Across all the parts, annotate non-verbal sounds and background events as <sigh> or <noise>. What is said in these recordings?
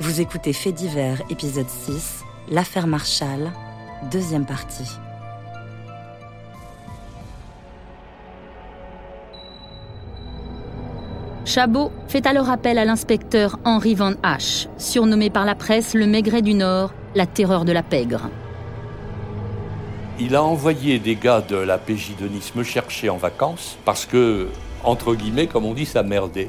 Vous écoutez Fait divers, épisode 6, L'affaire Marshall, deuxième partie. Chabot fait alors appel à l'inspecteur Henry Van Hache, surnommé par la presse le Maigret du Nord, la terreur de la pègre. Il a envoyé des gars de la PJ de Nice me chercher en vacances parce que, entre guillemets, comme on dit, ça merdait.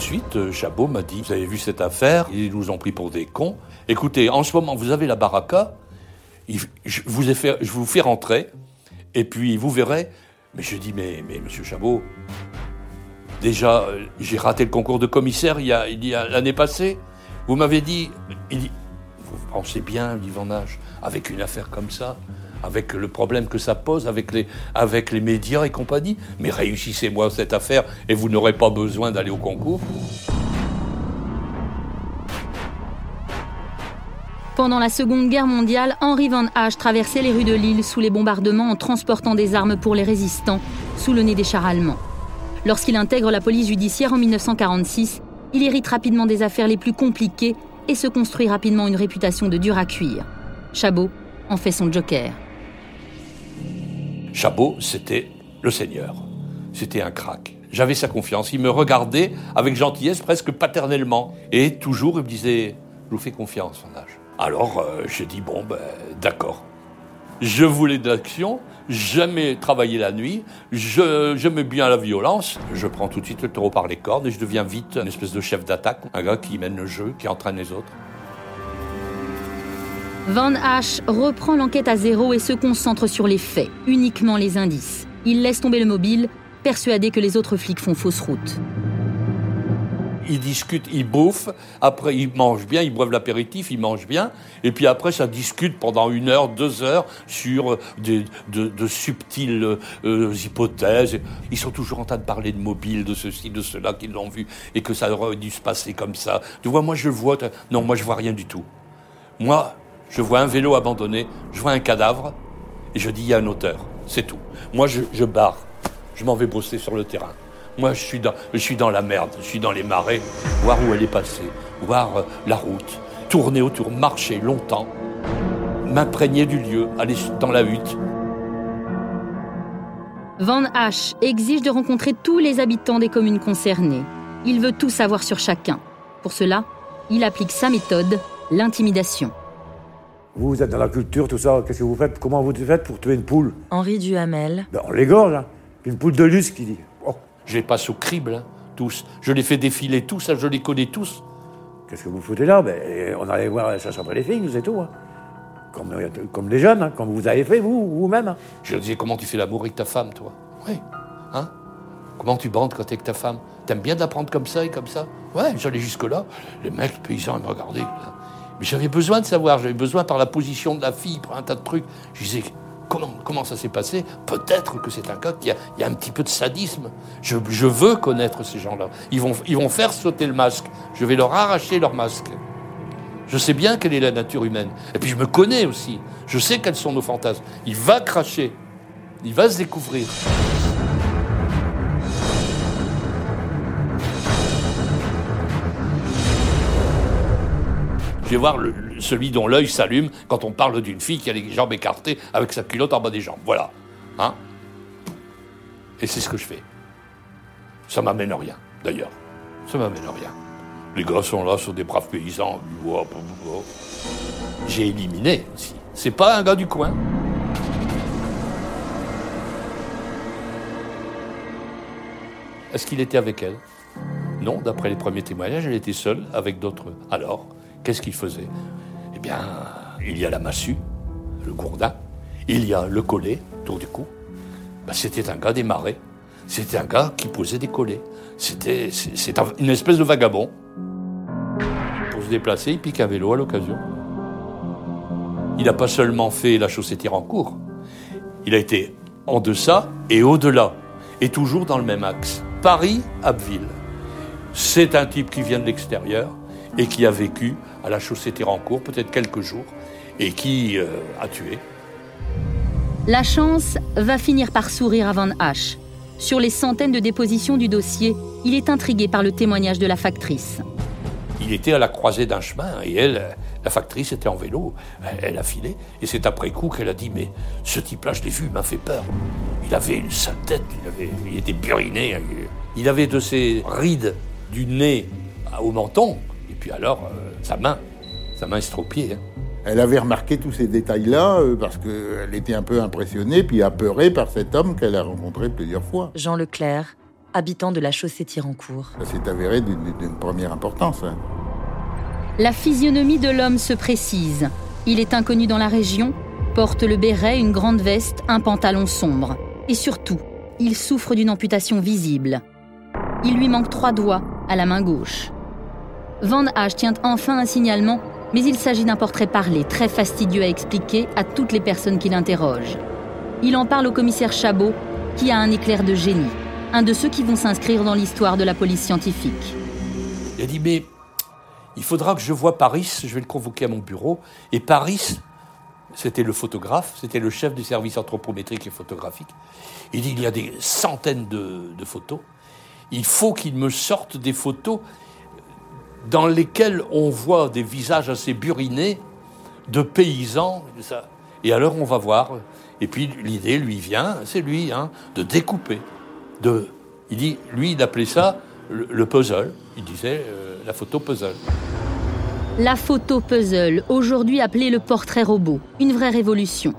De suite, euh, Chabot m'a dit Vous avez vu cette affaire Ils nous ont pris pour des cons. Écoutez, en ce moment, vous avez la baraka. Je vous, fais rentrer. Et puis, vous verrez. Mais je dis Mais, mais monsieur Chabot, déjà, euh, j'ai raté le concours de commissaire il y a, l'année passée. Vous m'avez dit, il dit, vous pensez bien, Van Hache, avec une affaire comme ça, avec le problème que ça pose, avec les, avec les médias et compagnie, mais réussissez-moi cette affaire et vous n'aurez pas besoin d'aller au concours. Pendant la Seconde Guerre mondiale, Henry Van Hache traversait les rues de Lille sous les bombardements en transportant des armes pour les résistants, sous le nez des chars allemands. Lorsqu'il intègre la police judiciaire en 1946, il hérite rapidement des affaires les plus compliquées et se construit rapidement une réputation de dur à cuire. Chabot en fait son joker. Chabot, c'était le seigneur. C'était un crack. J'avais sa confiance. Il me regardait avec gentillesse, presque paternellement. Et toujours, il me disait Je vous fais confiance, Van Hache. Alors, euh, j'ai dit Bon, ben, d'accord. Je voulais de l'action, jamais travailler la nuit, j'aimais bien la violence. Je prends tout de suite le taureau par les cornes et je deviens vite une espèce de chef d'attaque, un gars qui mène le jeu, qui entraîne les autres. Van Hache reprend l'enquête à zéro et se concentre sur les faits, uniquement les indices. Il laisse tomber le mobile, persuadé que les autres flics font fausse route. Ils discutent, ils bouffent, après ils mangent bien, ils boivent l'apéritif, ils mangent bien, et puis après ça discute pendant une heure, deux heures sur des, de, subtiles euh, hypothèses. Ils sont toujours en train de parler de mobile, de ceci, de cela, qu'ils l'ont vu, et que ça aurait dû se passer comme ça. Tu vois, moi je vois, non, moi je vois rien du tout. Moi, je vois un vélo abandonné, je vois un cadavre, et je dis il y a un auteur, c'est tout. Moi je, barre, je m'en vais bosser sur le terrain. Moi, je suis, dans, la merde, je suis dans les marais, voir où elle est passée, voir euh, la route, tourner autour, marcher longtemps, m'imprégner du lieu, aller dans la hutte. Van Hache exige de rencontrer tous les habitants des communes concernées. Il veut tout savoir sur chacun. Pour cela, il applique sa méthode, l'intimidation. Vous, vous êtes dans la culture, tout ça. Qu'est-ce que vous faites? Comment vous faites pour tuer une poule? Henri Duhamel, ben, On l'égorge, hein. Une poule de luce qui dit. Oh, Je les passe au crible, hein, tous. Je les fais défiler tous, ça, je les connais tous. qu'est-ce que vous foutez là? Ben, On allait voir chercher après les filles, c'est tout. hein. Comme, euh, comme les jeunes, hein, comme vous avez fait, vous, vous-même. hein. Je leur disais, comment tu fais l'amour avec ta femme, toi? Oui. Hein? Comment tu bandes quand t'es avec ta femme? T'aimes bien d'apprendre comme ça et comme ça? Ouais, j'allais jusque-là. Les mecs, les paysans, ils me regardaient. là. Mais j'avais besoin de savoir, j'avais besoin par la position de la fille, par un tas de trucs. Je disais, comment, ça s'est passé? Peut-être que c'est un gars qui a, il y a un petit peu de sadisme. Je, veux connaître ces gens-là. Ils vont faire sauter le masque. Je vais leur arracher leur masque. Je sais bien quelle est la nature humaine. Et puis je me connais aussi. Je sais quels sont nos fantasmes. Il va cracher. Il va se découvrir. Je vais voir celui dont l'œil s'allume quand on parle d'une fille qui a les jambes écartées avec sa culotte en bas des jambes. Voilà. Hein? Et c'est ce que je fais. Ça m'amène rien, d'ailleurs. Ça m'amène rien. Les gars sont là, sont des braves paysans. J'ai éliminé aussi. C'est pas un gars du coin. Est-ce qu'il était avec elle? Non, d'après les premiers témoignages, elle était seule avec d'autres. Alors, qu'est-ce qu'il faisait? Eh bien, il y a la massue, le gourdin, il y a le collet autour du cou. Ben, c'était un gars des marais. C'était un gars qui posait des collets. C'était c'est c'est un- une espèce de vagabond. Pour se déplacer, il pique un vélo à l'occasion. Il n'a pas seulement fait la chaussée Tirancourt, il a été en deçà et au-delà, et toujours dans le même axe. Paris-Abbeville. C'est un type qui vient de l'extérieur et qui a vécu à la chaussée Tirancourt peut-être quelques jours et qui euh, a tué. La chance va finir par sourire à Van Hache. Sur les centaines de dépositions du dossier, il est intrigué par le témoignage de la factrice. Il était à la croisée d'un chemin et elle, la factrice était en vélo, elle a filé, et c'est après coup qu'elle a dit Mais ce type-là, je l'ai vu, il m'a fait peur. Il avait une sale tête, il, avait, il était buriné, il avait de ces rides du nez au menton, puis alors euh, sa main, sa main estropiée. Hein. Elle avait remarqué tous ces détails-là euh, parce qu'elle était un peu impressionnée puis apeurée par cet homme qu'elle a rencontré plusieurs fois. Jean Leclerc, habitant de la chaussée Tirancourt. Ça s'est avéré d'une première importance. Hein. La physionomie de l'homme se précise. Il est inconnu dans la région, porte le béret, une grande veste, un pantalon sombre. Et surtout, il souffre d'une amputation visible. Il lui manque trois doigts à la main gauche. Van Hache tient enfin un signalement, mais il s'agit d'un portrait parlé, très fastidieux à expliquer à toutes les personnes qui l'interrogent. Il en parle au commissaire Chabot, qui a un éclair de génie, un de ceux qui vont s'inscrire dans l'histoire de la police scientifique. Il a dit, mais il faudra que je voie Paris, je vais le convoquer à mon bureau. Et Paris, c'était le photographe, c'était le chef du service anthropométrique et photographique. Il dit il y a des centaines de, photos. Il faut qu'il me sorte des photos dans lesquelles on voit des visages assez burinés de paysans. Et alors on va voir. Et puis l'idée lui vient, c'est lui, hein, de découper. De, il dit, lui, il appelait ça le, puzzle. Il disait euh, la photo puzzle. La photo puzzle, aujourd'hui appelée le portrait robot, une vraie révolution.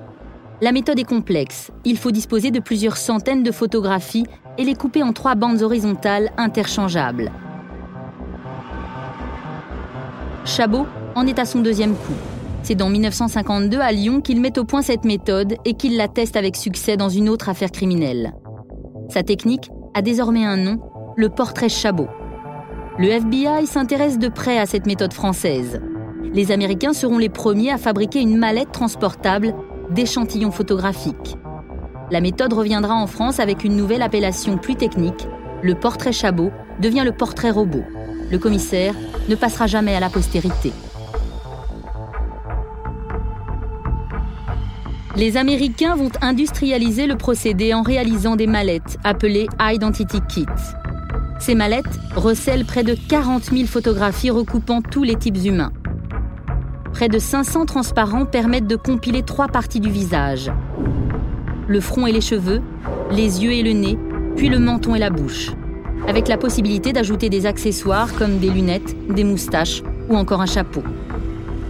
La méthode est complexe. Il faut disposer de plusieurs centaines de photographies et les couper en trois bandes horizontales interchangeables. Chabot en est à son deuxième coup. C'est dans 1952 à Lyon qu'il met au point cette méthode et qu'il la teste avec succès dans une autre affaire criminelle. Sa technique a désormais un nom, le portrait Chabot. Le FBI s'intéresse de près à cette méthode française. Les Américains seront les premiers à fabriquer une mallette transportable d'échantillons photographiques. La méthode reviendra en France avec une nouvelle appellation plus technique. Le portrait Chabot devient le portrait robot. Le commissaire ne passera jamais à la postérité. Les Américains vont industrialiser le procédé en réalisant des mallettes appelées Identity Kits. Ces mallettes recèlent près de 40 000 photographies recoupant tous les types humains. Près de 500 transparents permettent de compiler trois parties du visage. Le front et les cheveux, les yeux et le nez, puis le menton et la bouche. Avec la possibilité d'ajouter des accessoires comme des lunettes, des moustaches ou encore un chapeau.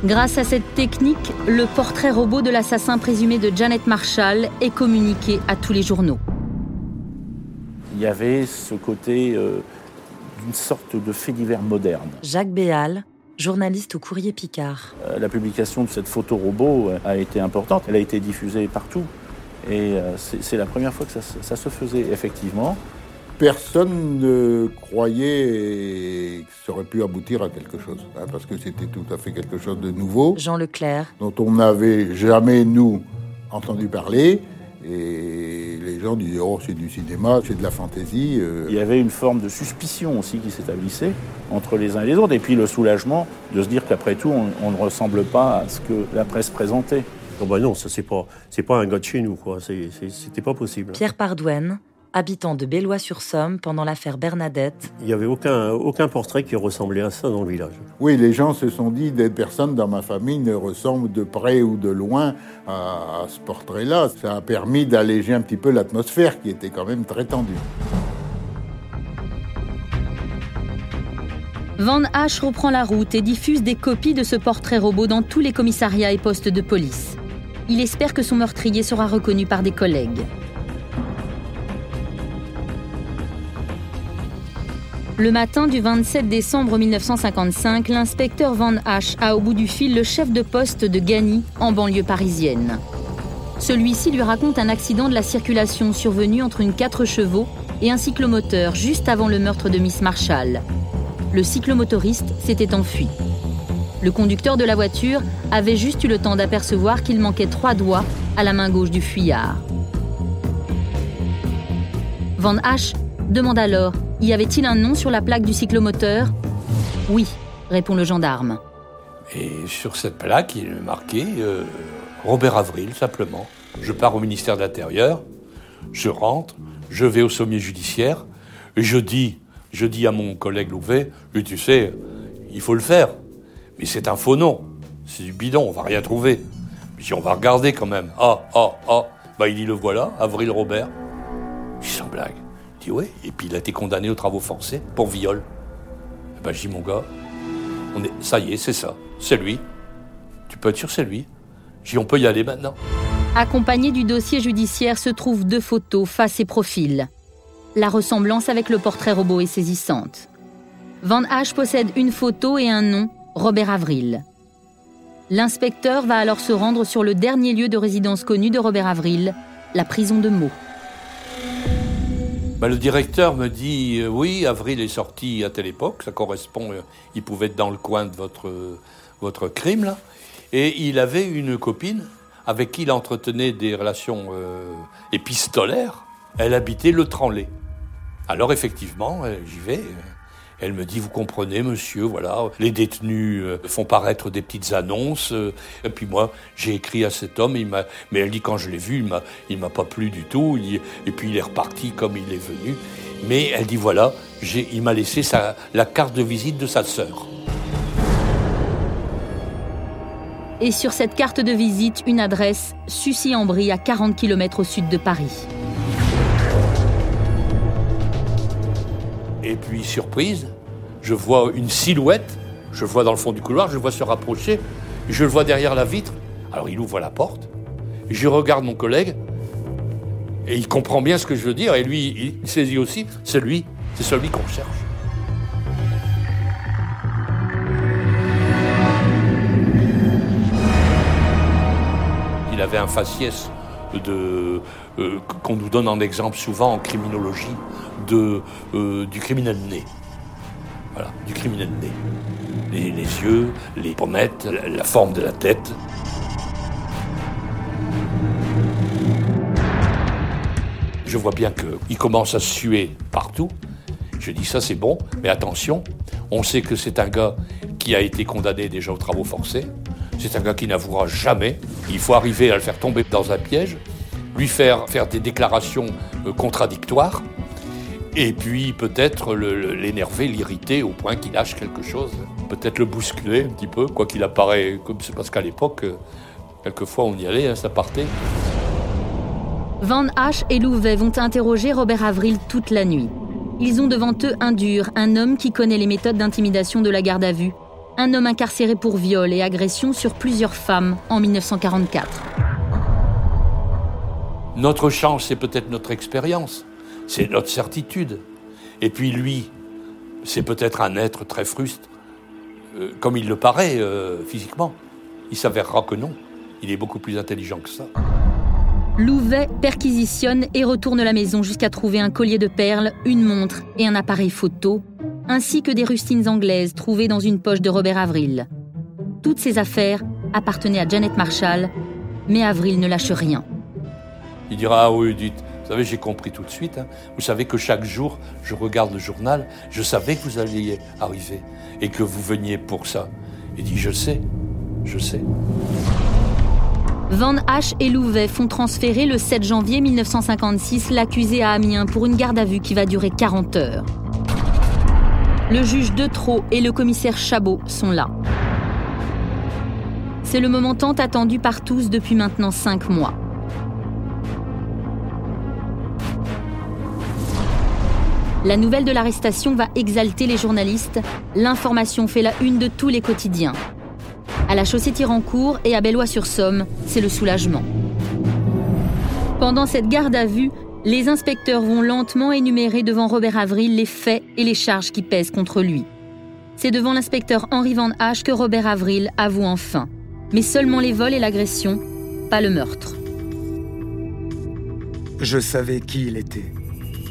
Grâce à cette technique, le portrait robot de l'assassin présumé de Janet Marshall est communiqué à tous les journaux il y avait ce côté euh, d'une sorte de fait divers moderne. Jacques Béal, journaliste au Courrier Picard. Euh, la publication de cette photo robot euh, a été importante, elle a été diffusée partout. Et c'est la première fois que ça, se faisait effectivement. Personne ne croyait que ça aurait pu aboutir à quelque chose, hein, parce que c'était tout à fait quelque chose de nouveau. Jean Leclerc. Dont on n'avait jamais, nous, entendu parler. Et les gens disaient Oh, c'est du cinéma, c'est de la fantaisie. Euh. Il y avait une forme de suspicion aussi qui s'établissait entre les uns et les autres. Et puis le soulagement de se dire qu'après tout, on, ne ressemble pas à ce que la presse présentait. Oh bah non, ça c'est pas, c'est pas un gars de chez nous, quoi. C'était pas possible. Pierre Pardouenne, habitant de Bellois-sur-Somme pendant l'affaire Bernadette. Il n'y avait aucun, aucun portrait qui ressemblait à ça dans le village. Oui, les gens se sont dit, des personnes dans ma famille ne ressemblent de près ou de loin à, ce portrait-là. Ça a permis d'alléger un petit peu l'atmosphère qui était quand même très tendue. Van H reprend la route et diffuse des copies de ce portrait robot dans tous les commissariats et postes de police. Il espère que son meurtrier sera reconnu par des collègues. Le matin du 27 décembre 1955, l'inspecteur Van H a au bout du fil le chef de poste de Gagny, en banlieue parisienne. Celui-ci lui raconte un accident de la circulation survenu entre une 4 chevaux et un cyclomoteur juste avant le meurtre de Miss Marshall. Le cyclomotoriste s'était enfui. Le conducteur de la voiture avait juste eu le temps d'apercevoir qu'il manquait trois doigts à la main gauche du fuyard. Van H demande alors y avait-il un nom sur la plaque du cyclomoteur Oui, répond le gendarme. Et sur cette plaque, il est marqué euh, Robert Avril, simplement. Je pars au ministère de l'Intérieur, je rentre, je vais au sommet judiciaire, et je dis, je dis à mon collègue Louvet, lui, tu sais, il faut le faire. Mais c'est un faux nom. C'est du bidon, on va rien trouver. Je dis, on va regarder quand même. Ah, ah, ah. Bah, il dit, le voilà, Avril Robert. Sans blague. Dit. Et puis, il a été condamné aux travaux forcés pour viol. Eh ben, dis, mon gars, on est, ça y est, c'est ça. C'est lui. Tu peux être sûr, c'est lui. Dis, on peut y aller maintenant. Accompagné du dossier judiciaire se trouvent deux photos, face et profil. La ressemblance avec le portrait robot est saisissante. Van H possède une photo et un nom, Robert Avril. L'inspecteur va alors se rendre sur le dernier lieu de résidence connu de Robert Avril, la prison de Meaux. Bah, le directeur me dit euh, oui, Avril est sorti à telle époque, ça correspond, euh, il pouvait être dans le coin de votre, euh, votre crime là, et il avait une copine avec qui il entretenait des relations épistolaires. Elle habitait le Tranlay. Alors effectivement, j'y vais. Elle me dit, vous comprenez, monsieur, voilà, les détenus euh, font paraître des petites annonces. Euh, et puis moi, j'ai écrit à cet homme, il m'a, mais elle dit, quand je l'ai vu, il m'a, pas plu du tout. et puis il est reparti comme il est venu. Mais elle dit, voilà, il m'a laissé la carte de visite de sa sœur. Et sur cette carte de visite, une adresse, Sucy-en-Brie, à 40 km au sud de Paris. Et puis, surprise, je vois une silhouette, je vois dans le fond du couloir, je le vois se rapprocher, je le vois derrière la vitre. Alors il ouvre la porte, je regarde mon collègue, et il comprend bien ce que je veux dire, et lui, il saisit aussi, c'est lui, c'est celui qu'on cherche. Il avait un faciès euh, qu'on nous donne en exemple souvent en criminologie euh, du criminel né. Voilà, du criminel né. Les, yeux, les pommettes, la, forme de la tête. Je vois bien qu'il commence à suer partout. Je dis ça c'est bon, mais attention, on sait que c'est un gars qui a été condamné déjà aux travaux forcés. C'est un gars qui n'avouera jamais. Il faut arriver à le faire tomber dans un piège, lui faire faire des déclarations euh, contradictoires, et puis peut-être l'énerver, l'irriter au point qu'il lâche quelque chose. Peut-être le bousculer un petit peu, quoi qu'il apparaît, comme parce qu'à l'époque, euh, quelquefois on y allait, hein, ça partait. Van H et Louvet vont interroger Robert Avril toute la nuit. Ils ont devant eux un dur, un homme qui connaît les méthodes d'intimidation de la garde à vue, un homme incarcéré pour viol et agression sur plusieurs femmes en 1944. Notre chance, c'est peut-être notre expérience, c'est notre certitude. Et puis lui, c'est peut-être un être très fruste, euh, comme il le paraît euh, physiquement. Il s'avérera que non, il est beaucoup plus intelligent que ça. Louvet perquisitionne et retourne la maison jusqu'à trouver un collier de perles, une montre et un appareil photo ainsi que des rustines anglaises trouvées dans une poche de Robert Avril. Toutes ces affaires appartenaient à Janet Marshall, mais Avril ne lâche rien. Il dira Ah oui, dites, vous savez, j'ai compris tout de suite. Hein. Vous savez que chaque jour, je regarde le journal, je savais que vous alliez arriver et que vous veniez pour ça. Il dit Je sais, je sais. Van H et Louvet font transférer le 7 janvier 1956 l'accusé à Amiens pour une garde à vue qui va durer 40 heures. Le juge De et le commissaire Chabot sont là. C'est le moment tant attendu par tous depuis maintenant cinq mois. La nouvelle de l'arrestation va exalter les journalistes. L'information fait la une de tous les quotidiens. À la chaussée Tirancourt et à Bellois-sur-Somme, c'est le soulagement. Pendant cette garde à vue, les inspecteurs vont lentement énumérer devant Robert Avril les faits et les charges qui pèsent contre lui. C'est devant l'inspecteur Henri Van H que Robert Avril avoue enfin. Mais seulement les vols et l'agression, pas le meurtre. Je savais qui il était.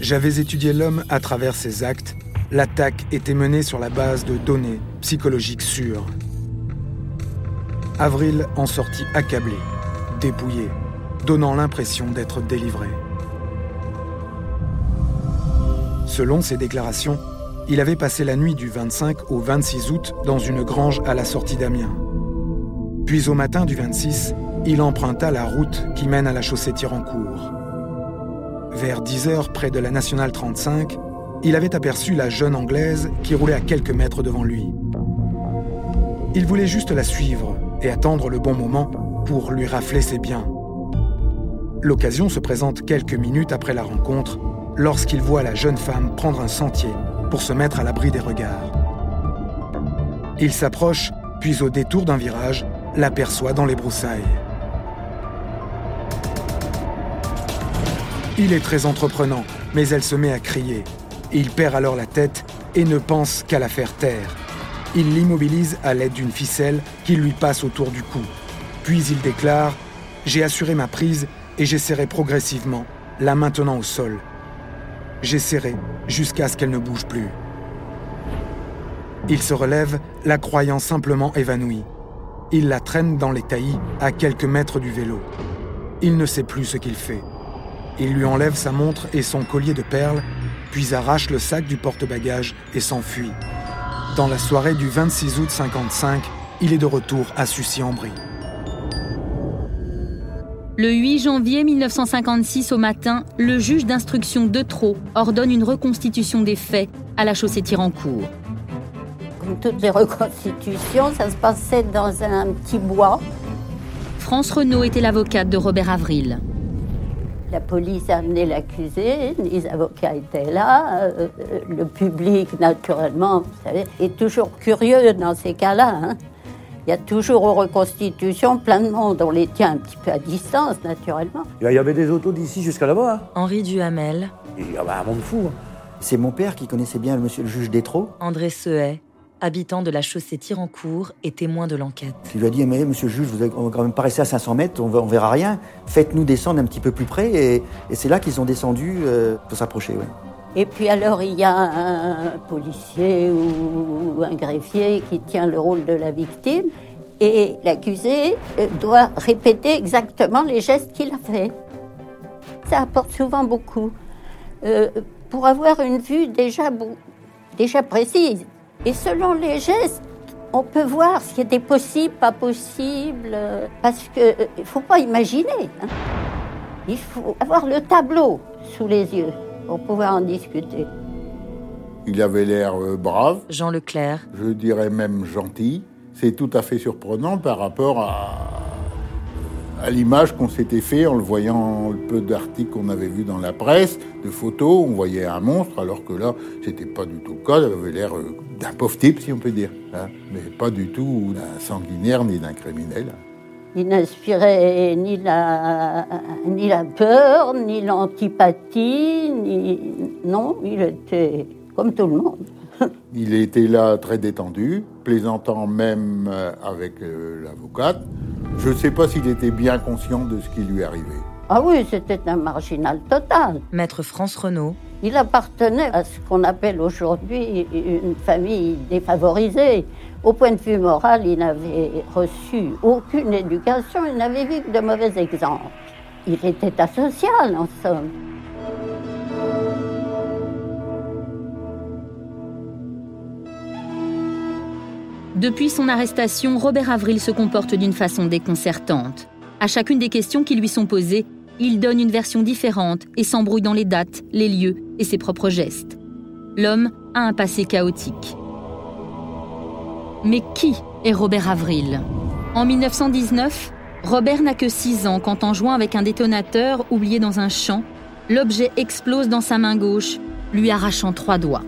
J'avais étudié l'homme à travers ses actes. L'attaque était menée sur la base de données psychologiques sûres. Avril en sortit accablé, dépouillé, donnant l'impression d'être délivré. Selon ses déclarations, il avait passé la nuit du 25 au 26 août dans une grange à la sortie d'Amiens. Puis au matin du 26, il emprunta la route qui mène à la chaussée Tirancourt. Vers 10 heures, près de la Nationale 35, il avait aperçu la jeune Anglaise qui roulait à quelques mètres devant lui. Il voulait juste la suivre et attendre le bon moment pour lui rafler ses biens. L'occasion se présente quelques minutes après la rencontre, lorsqu'il voit la jeune femme prendre un sentier pour se mettre à l'abri des regards. Il s'approche, puis au détour d'un virage, l'aperçoit dans les broussailles. Il est très entreprenant, mais elle se met à crier. Il perd alors la tête et ne pense qu'à la faire taire. Il l'immobilise à l'aide d'une ficelle qui lui passe autour du cou. Puis il déclare ⁇ J'ai assuré ma prise et j'essaierai progressivement, la maintenant au sol. J'essaierai jusqu'à ce qu'elle ne bouge plus. Il se relève, la croyant simplement évanouie. Il la traîne dans les taillis, à quelques mètres du vélo. Il ne sait plus ce qu'il fait. Il lui enlève sa montre et son collier de perles, puis arrache le sac du porte-bagages et s'enfuit. Dans la soirée du 26 août 55, il est de retour à Sucy-en-Brie. Le 8 janvier 1956 au matin, le juge d'instruction de Trot ordonne une reconstitution des faits à la chaussée Tirancourt. Comme toutes les reconstitutions, ça se passait dans un petit bois. France Renault était l'avocate de Robert Avril. La police a amené l'accusé, les avocats étaient là, euh, le public, naturellement, vous savez, est toujours curieux dans ces cas-là. Hein. Il y a toujours aux reconstitutions plein de monde. On les tient un petit peu à distance, naturellement. Il y avait des autos d'ici jusqu'à là-bas. Hein. Henri Duhamel. Il y avait un monde fou. Hein. C'est mon père qui connaissait bien le monsieur le juge Détro. André Sehay, habitant de la chaussée Tirancourt et témoin de l'enquête. Il lui a dit Mais monsieur le juge, vous on va quand même pas à 500 mètres, on, ne verra rien. Faites-nous descendre un petit peu plus près. Et, c'est là qu'ils ont descendu euh, pour s'approcher. Et puis alors il y a un policier ou un greffier qui tient le rôle de la victime et l'accusé euh, doit répéter exactement les gestes qu'il a faits. Ça apporte souvent beaucoup euh, pour avoir une vue déjà, déjà précise. Et selon les gestes, on peut voir ce qui était possible, pas possible, parce qu'il ne faut pas imaginer. Hein. Il faut avoir le tableau sous les yeux pour pouvoir en discuter. Il avait l'air euh, brave. Jean Leclerc. Je dirais même gentil. C'est tout à fait surprenant par rapport à, à l'image qu'on s'était fait en le voyant le peu d'articles qu'on avait vus dans la presse, de photos, on voyait un monstre, alors que là, c'était pas du tout le cas. Il avait l'air euh, d'un pauvre type, si on peut dire, hein. mais pas du tout d'un sanguinaire ni d'un criminel. Il n'inspirait ni la, ni la peur, ni l'antipathie, ni... Non, il était comme tout le monde. <laughs> il était là très détendu, plaisantant même euh, avec euh, l'avocate. Je ne sais pas s'il était bien conscient de ce qui lui arrivait. Ah oui, c'était un marginal total. Maître France Renault. Il appartenait à ce qu'on appelle aujourd'hui une famille défavorisée. Au point de vue moral, il n'avait reçu aucune éducation, il n'avait vu que de mauvais exemples. Il était asocial, en somme. Depuis son arrestation, Robert Avril se comporte d'une façon déconcertante. À chacune des questions qui lui sont posées, il donne une version différente et s'embrouille dans les dates, les lieux et ses propres gestes. L'homme a un passé chaotique. Mais qui est Robert Avril? En 1919, Robert n'a que 6 ans quand en jouant avec un détonateur oublié dans un champ, l'objet explose dans sa main gauche, lui arrachant trois doigts.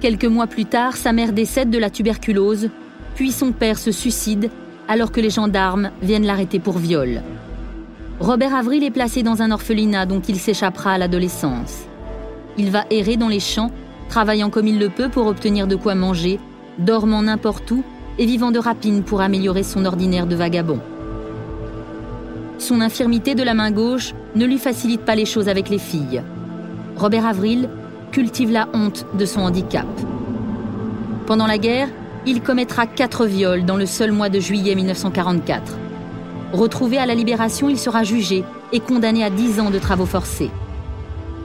Quelques mois plus tard, sa mère décède de la tuberculose, puis son père se suicide alors que les gendarmes viennent l'arrêter pour viol. Robert Avril est placé dans un orphelinat dont il s'échappera à l'adolescence. Il va errer dans les champs, travaillant comme il le peut pour obtenir de quoi manger dormant n'importe où et vivant de rapines pour améliorer son ordinaire de vagabond. Son infirmité de la main gauche ne lui facilite pas les choses avec les filles. Robert Avril cultive la honte de son handicap. Pendant la guerre, il commettra quatre viols dans le seul mois de juillet 1944. Retrouvé à la libération, il sera jugé et condamné à 10 ans de travaux forcés.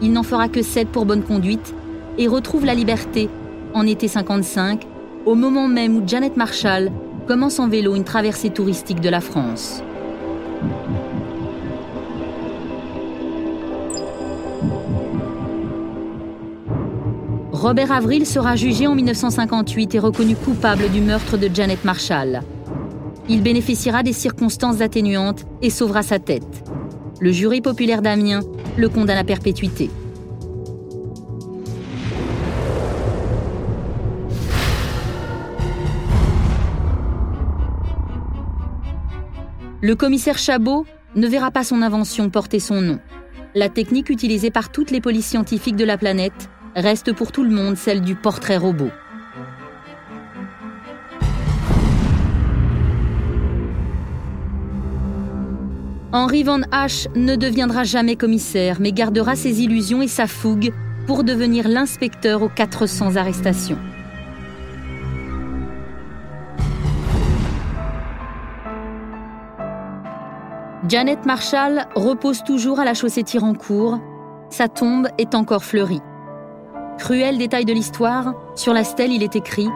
Il n'en fera que 7 pour bonne conduite et retrouve la liberté en été 55 au moment même où Janet Marshall commence en vélo une traversée touristique de la France. Robert Avril sera jugé en 1958 et reconnu coupable du meurtre de Janet Marshall. Il bénéficiera des circonstances atténuantes et sauvera sa tête. Le jury populaire d'Amiens le condamne à perpétuité. Le commissaire Chabot ne verra pas son invention porter son nom. La technique utilisée par toutes les polices scientifiques de la planète reste pour tout le monde celle du portrait robot. Henry Van Hache ne deviendra jamais commissaire, mais gardera ses illusions et sa fougue pour devenir l'inspecteur aux 400 arrestations. Janet Marshall repose toujours à la chaussée Tirancourt. Sa tombe est encore fleurie. Cruel détail de l'histoire, sur la stèle il est écrit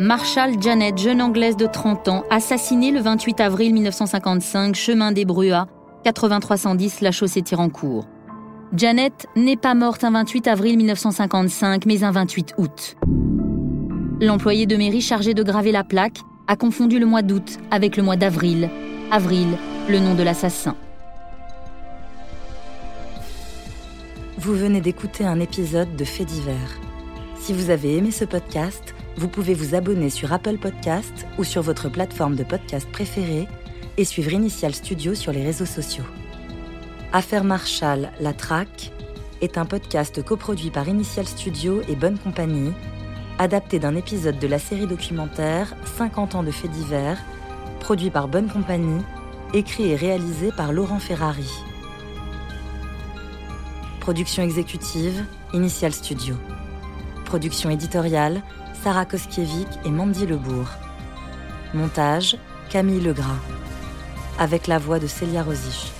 Marshall Janet, jeune anglaise de 30 ans, assassinée le 28 avril 1955, chemin des Bruas, 8310 La Chaussée Tirancourt. Janet n'est pas morte un 28 avril 1955, mais un 28 août. L'employé de mairie chargé de graver la plaque a confondu le mois d'août avec le mois d'avril. Avril, le nom de l'assassin. Vous venez d'écouter un épisode de Faits divers. Si vous avez aimé ce podcast, vous pouvez vous abonner sur Apple Podcast ou sur votre plateforme de podcast préférée et suivre Initial Studio sur les réseaux sociaux. Affaire Marshall, La Traque est un podcast coproduit par Initial Studio et Bonne Compagnie, adapté d'un épisode de la série documentaire 50 ans de faits divers, produit par Bonne Compagnie, écrit et réalisé par Laurent Ferrari. Production exécutive, Initial Studio. Production éditoriale, Sarah Koskiewicz et Mandy Lebourg. Montage, Camille Legras. Avec la voix de Célia Rosich.